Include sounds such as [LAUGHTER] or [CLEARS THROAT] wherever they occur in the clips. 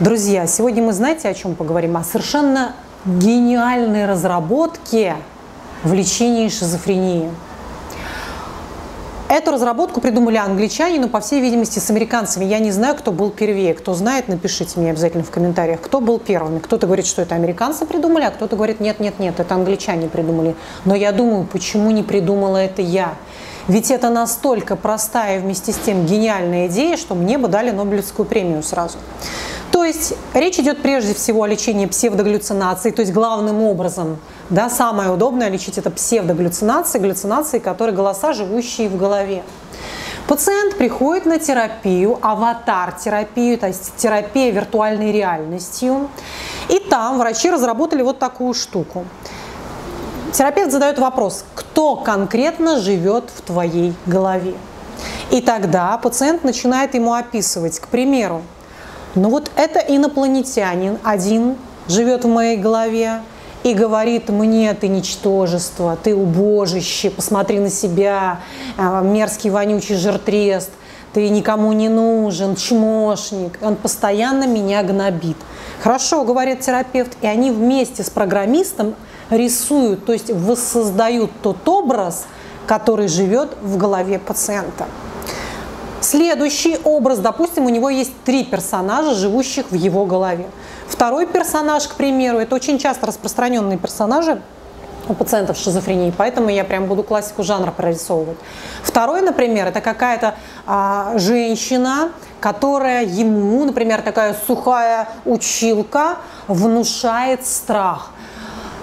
Друзья, сегодня мы знаете, о чем поговорим? О совершенно гениальной разработке в лечении шизофрении. Эту разработку придумали англичане, но, по всей видимости, с американцами. Я не знаю, кто был первее. Кто знает, напишите мне обязательно в комментариях, кто был первыми. Кто-то говорит, что это американцы придумали, а кто-то говорит, нет, нет, нет, это англичане придумали. Но я думаю, почему не придумала это я? Ведь это настолько простая и вместе с тем гениальная идея, что мне бы дали Нобелевскую премию сразу. То есть речь идет прежде всего о лечении псевдогаллюцинаций, то есть главным образом, да, самое удобное лечить это псевдогаллюцинации, галлюцинации, которые голоса, живущие в голове. Пациент приходит на терапию, аватар-терапию, то есть терапия виртуальной реальностью. И там врачи разработали вот такую штуку. Терапевт задает вопрос, кто конкретно живет в твоей голове? И тогда пациент начинает ему описывать, к примеру, ну вот это инопланетянин один живет в моей голове и говорит мне, ты ничтожество, ты убожище, посмотри на себя, а, мерзкий вонючий жертрест, ты никому не нужен, чмошник. Он постоянно меня гнобит. Хорошо, говорит терапевт, и они вместе с программистом рисуют, то есть воссоздают тот образ, который живет в голове пациента. Следующий образ, допустим, у него есть три персонажа, живущих в его голове. Второй персонаж, к примеру, это очень часто распространенные персонажи у пациентов с шизофренией, поэтому я прям буду классику жанра прорисовывать. Второй, например, это какая-то а, женщина, которая ему, например, такая сухая училка, внушает страх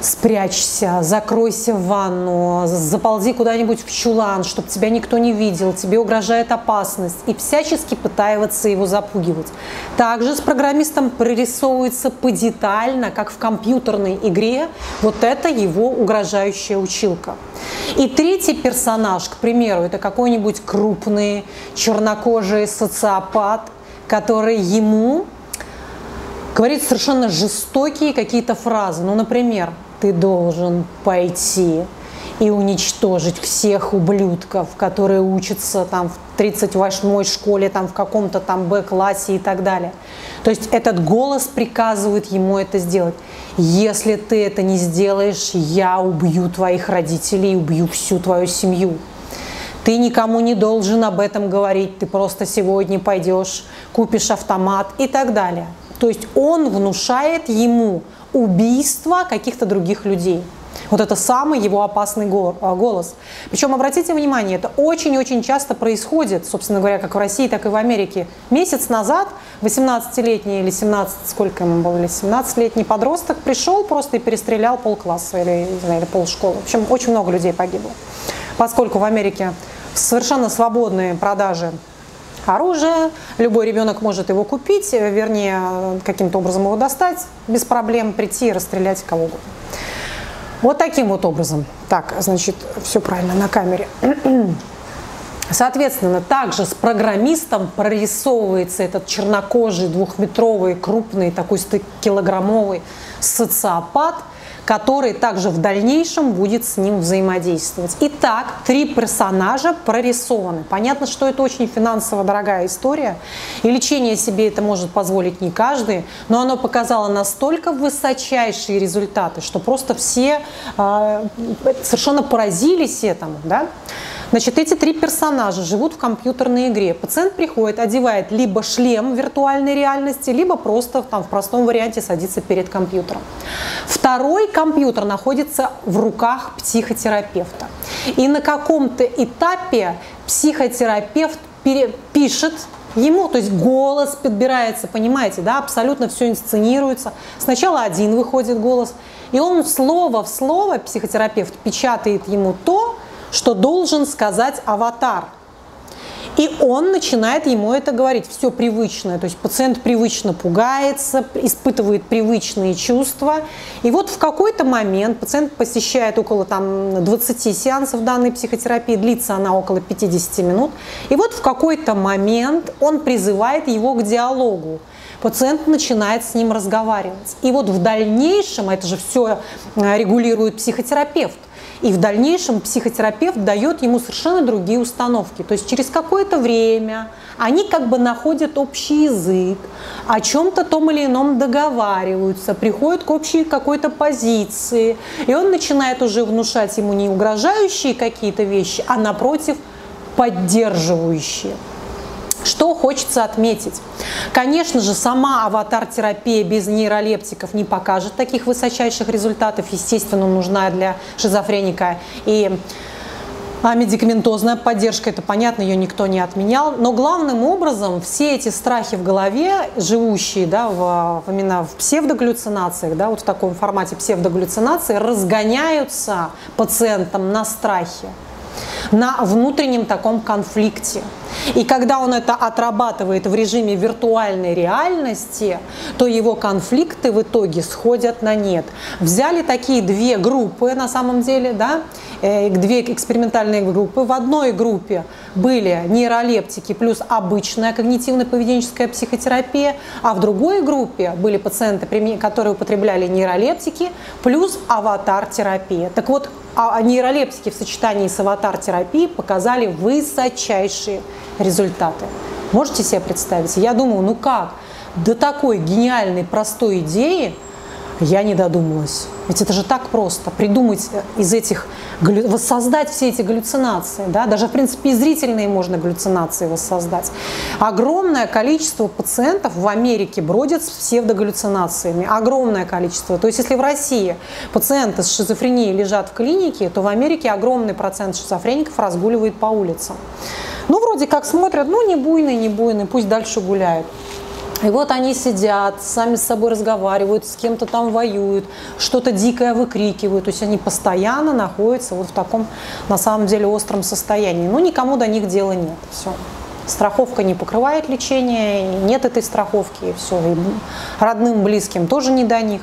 спрячься, закройся в ванну, заползи куда-нибудь в чулан, чтобы тебя никто не видел, тебе угрожает опасность, и всячески пытается его запугивать. Также с программистом прорисовывается подетально, как в компьютерной игре, вот это его угрожающая училка. И третий персонаж, к примеру, это какой-нибудь крупный чернокожий социопат, который ему говорит совершенно жестокие какие-то фразы. Ну, например, ты должен пойти и уничтожить всех ублюдков, которые учатся там в 38-й школе, там в каком-то там Б-классе и так далее. То есть этот голос приказывает ему это сделать. Если ты это не сделаешь, я убью твоих родителей, убью всю твою семью. Ты никому не должен об этом говорить, ты просто сегодня пойдешь, купишь автомат и так далее. То есть он внушает ему убийство каких-то других людей. Вот это самый его опасный а, голос. Причем, обратите внимание, это очень-очень часто происходит, собственно говоря, как в России, так и в Америке. Месяц назад 18-летний или 17, сколько ему было, или 17-летний подросток пришел просто и перестрелял полкласса или, не знаю, или полшколы. В общем, очень много людей погибло. Поскольку в Америке совершенно свободные продажи оружие, любой ребенок может его купить, э, вернее, каким-то образом его достать, без проблем прийти и расстрелять кого угодно. Вот таким вот образом. Так, значит, все правильно на камере. [CLEARS THROAT] Соответственно, также с программистом прорисовывается этот чернокожий, двухметровый, крупный, такой 100-килограммовый социопат – который также в дальнейшем будет с ним взаимодействовать. Итак, три персонажа прорисованы. Понятно, что это очень финансово дорогая история, и лечение себе это может позволить не каждый, но оно показало настолько высочайшие результаты, что просто все э, совершенно поразились этому. Да? Значит, эти три персонажа живут в компьютерной игре. Пациент приходит, одевает либо шлем виртуальной реальности, либо просто там, в простом варианте садится перед компьютером. Второй компьютер находится в руках психотерапевта. И на каком-то этапе психотерапевт пишет ему, то есть голос подбирается, понимаете, да, абсолютно все инсценируется. Сначала один выходит голос, и он слово в слово, психотерапевт печатает ему то, что должен сказать аватар. И он начинает ему это говорить, все привычное. То есть пациент привычно пугается, испытывает привычные чувства. И вот в какой-то момент пациент посещает около там, 20 сеансов данной психотерапии, длится она около 50 минут. И вот в какой-то момент он призывает его к диалогу пациент начинает с ним разговаривать. И вот в дальнейшем, это же все э, регулирует психотерапевт, И в дальнейшем психотерапевт дает ему совершенно другие установки. То есть через какое-то время они как бы находят общий язык, о чем-то том или ином договариваются, приходят к общей какой-то позиции, и он начинает уже внушать ему не угрожающие какие-то вещи, а напротив поддерживающие. Что хочется отметить? Конечно же, сама аватар-терапия без нейролептиков не покажет таких высочайших результатов. Естественно, нужна для шизофреника и а медикаментозная поддержка, это понятно, ее никто не отменял. Но главным образом все эти страхи в голове, живущие да, в, именно в псевдогаллюцинациях, да, вот в таком формате псевдогаллюцинации, разгоняются пациентам на страхе на внутреннем таком конфликте. И когда он это отрабатывает в режиме виртуальной реальности, то его конфликты в итоге сходят на нет. Взяли такие две группы на самом деле, да, э, две экспериментальные группы. В одной группе были нейролептики плюс обычная когнитивно-поведенческая психотерапия, а в другой группе были пациенты, которые употребляли нейролептики плюс аватар-терапия. Так вот, а нейролептики в сочетании с аватар-терапией показали высочайшие результаты. Можете себе представить? Я думаю, ну как? До такой гениальной, простой идеи – я не додумалась. Ведь это же так просто. Придумать из этих, воссоздать все эти галлюцинации. Да? Даже, в принципе, и зрительные можно галлюцинации воссоздать. Огромное количество пациентов в Америке бродят с псевдогаллюцинациями. Огромное количество. То есть, если в России пациенты с шизофренией лежат в клинике, то в Америке огромный процент шизофреников разгуливает по улицам. Ну, вроде как смотрят, ну, не буйный, не буйный, пусть дальше гуляют. И вот они сидят, сами с собой разговаривают, с кем-то там воюют, что-то дикое выкрикивают. То есть они постоянно находятся вот в таком, на самом деле, остром состоянии. Но никому до них дела нет. Все. Страховка не покрывает лечение, нет этой страховки, и все. И родным, близким тоже не до них.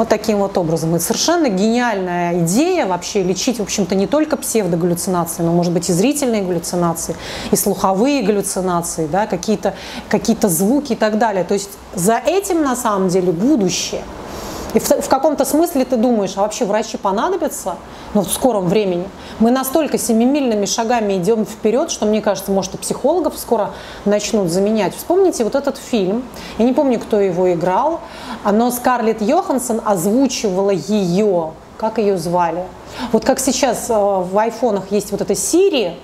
Вот таким вот образом. Это совершенно гениальная идея вообще лечить, в общем-то, не только псевдогаллюцинации, но, может быть, и зрительные галлюцинации, и слуховые галлюцинации, да, какие-то какие звуки и так далее. То есть за этим, на самом деле, будущее – и в, в каком-то смысле ты думаешь, а вообще врачи понадобятся ну, в скором времени? Мы настолько семимильными шагами идем вперед, что, мне кажется, может, и психологов скоро начнут заменять. Вспомните вот этот фильм, я не помню, кто его играл, но Скарлетт Йоханссон озвучивала ее, как ее звали? Вот как сейчас э, в айфонах есть вот эта Siri,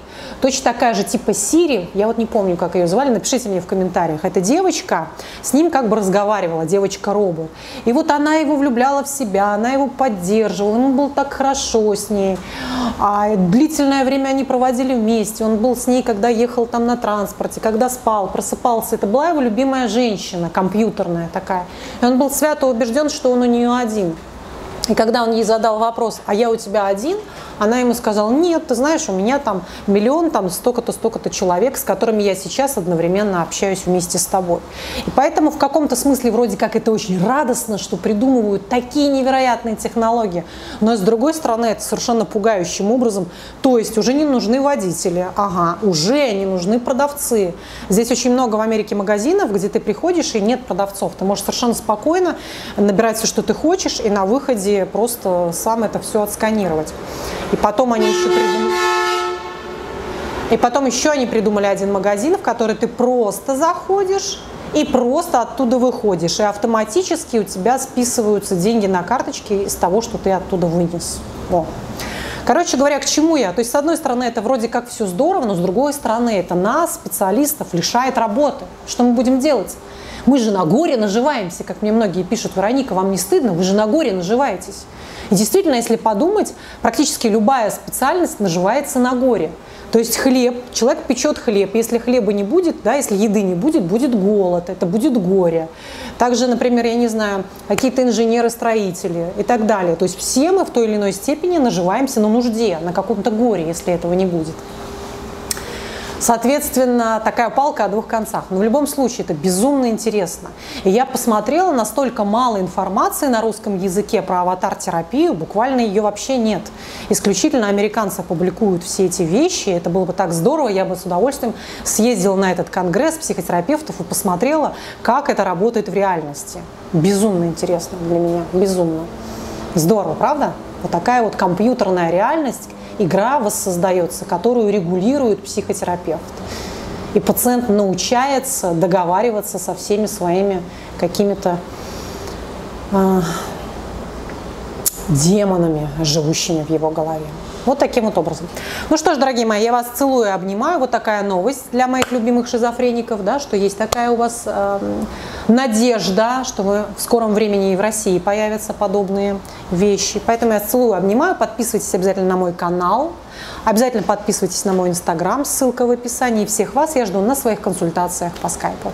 Точно такая же типа Сири, я вот не помню, как ее звали, напишите мне в комментариях. Эта девочка с ним как бы разговаривала, девочка-робот. И вот она его влюбляла в себя, она его поддерживала, ему было так хорошо с ней. А длительное время они проводили вместе, он был с ней, когда ехал там на транспорте, когда спал, просыпался. Это была его любимая женщина, компьютерная такая. И он был свято убежден, что он у нее один. И когда он ей задал вопрос, а я у тебя один, она ему сказала, нет, ты знаешь, у меня там миллион, там столько-то, столько-то человек, с которыми я сейчас одновременно общаюсь вместе с тобой. И поэтому в каком-то смысле вроде как это очень радостно, что придумывают такие невероятные технологии. Но с другой стороны, это совершенно пугающим образом. То есть уже не нужны водители, ага, уже не нужны продавцы. Здесь очень много в Америке магазинов, где ты приходишь и нет продавцов. Ты можешь совершенно спокойно набирать все, что ты хочешь, и на выходе просто сам это все отсканировать. И потом они еще придумали... И потом еще они придумали один магазин, в который ты просто заходишь и просто оттуда выходишь. И автоматически у тебя списываются деньги на карточке из того, что ты оттуда вынес. Во. Короче говоря, к чему я? То есть, с одной стороны, это вроде как все здорово, но с другой стороны, это нас, специалистов, лишает работы. Что мы будем делать? Мы же на горе наживаемся, как мне многие пишут, Вероника, вам не стыдно? Вы же на горе наживаетесь. И действительно, если подумать, практически любая специальность наживается на горе. То есть хлеб, человек печет хлеб, если хлеба не будет, да, если еды не будет, будет голод, это будет горе. Также, например, я не знаю, какие-то инженеры-строители и так далее. То есть все мы в той или иной степени наживаемся на нужде, на каком-то горе, если этого не будет. Соответственно, такая палка о двух концах. Но в любом случае это безумно интересно. И я посмотрела, настолько мало информации на русском языке про аватар-терапию, буквально ее вообще нет. Исключительно американцы публикуют все эти вещи. Это было бы так здорово, я бы с удовольствием съездила на этот конгресс психотерапевтов и посмотрела, как это работает в реальности. Безумно интересно для меня, безумно. Здорово, правда? Вот такая вот компьютерная реальность, игра воссоздается, которую регулирует психотерапевт. И пациент научается договариваться со всеми своими какими-то э, демонами, живущими в его голове. Вот таким вот образом. Ну что ж, дорогие мои, я вас целую и обнимаю. Вот такая новость для моих любимых шизофреников, да, что есть такая у вас э, надежда, что вы в скором времени и в России появятся подобные вещи. Поэтому я целую, обнимаю. Подписывайтесь обязательно на мой канал. Обязательно подписывайтесь на мой инстаграм, ссылка в описании. Всех вас я жду на своих консультациях по скайпу.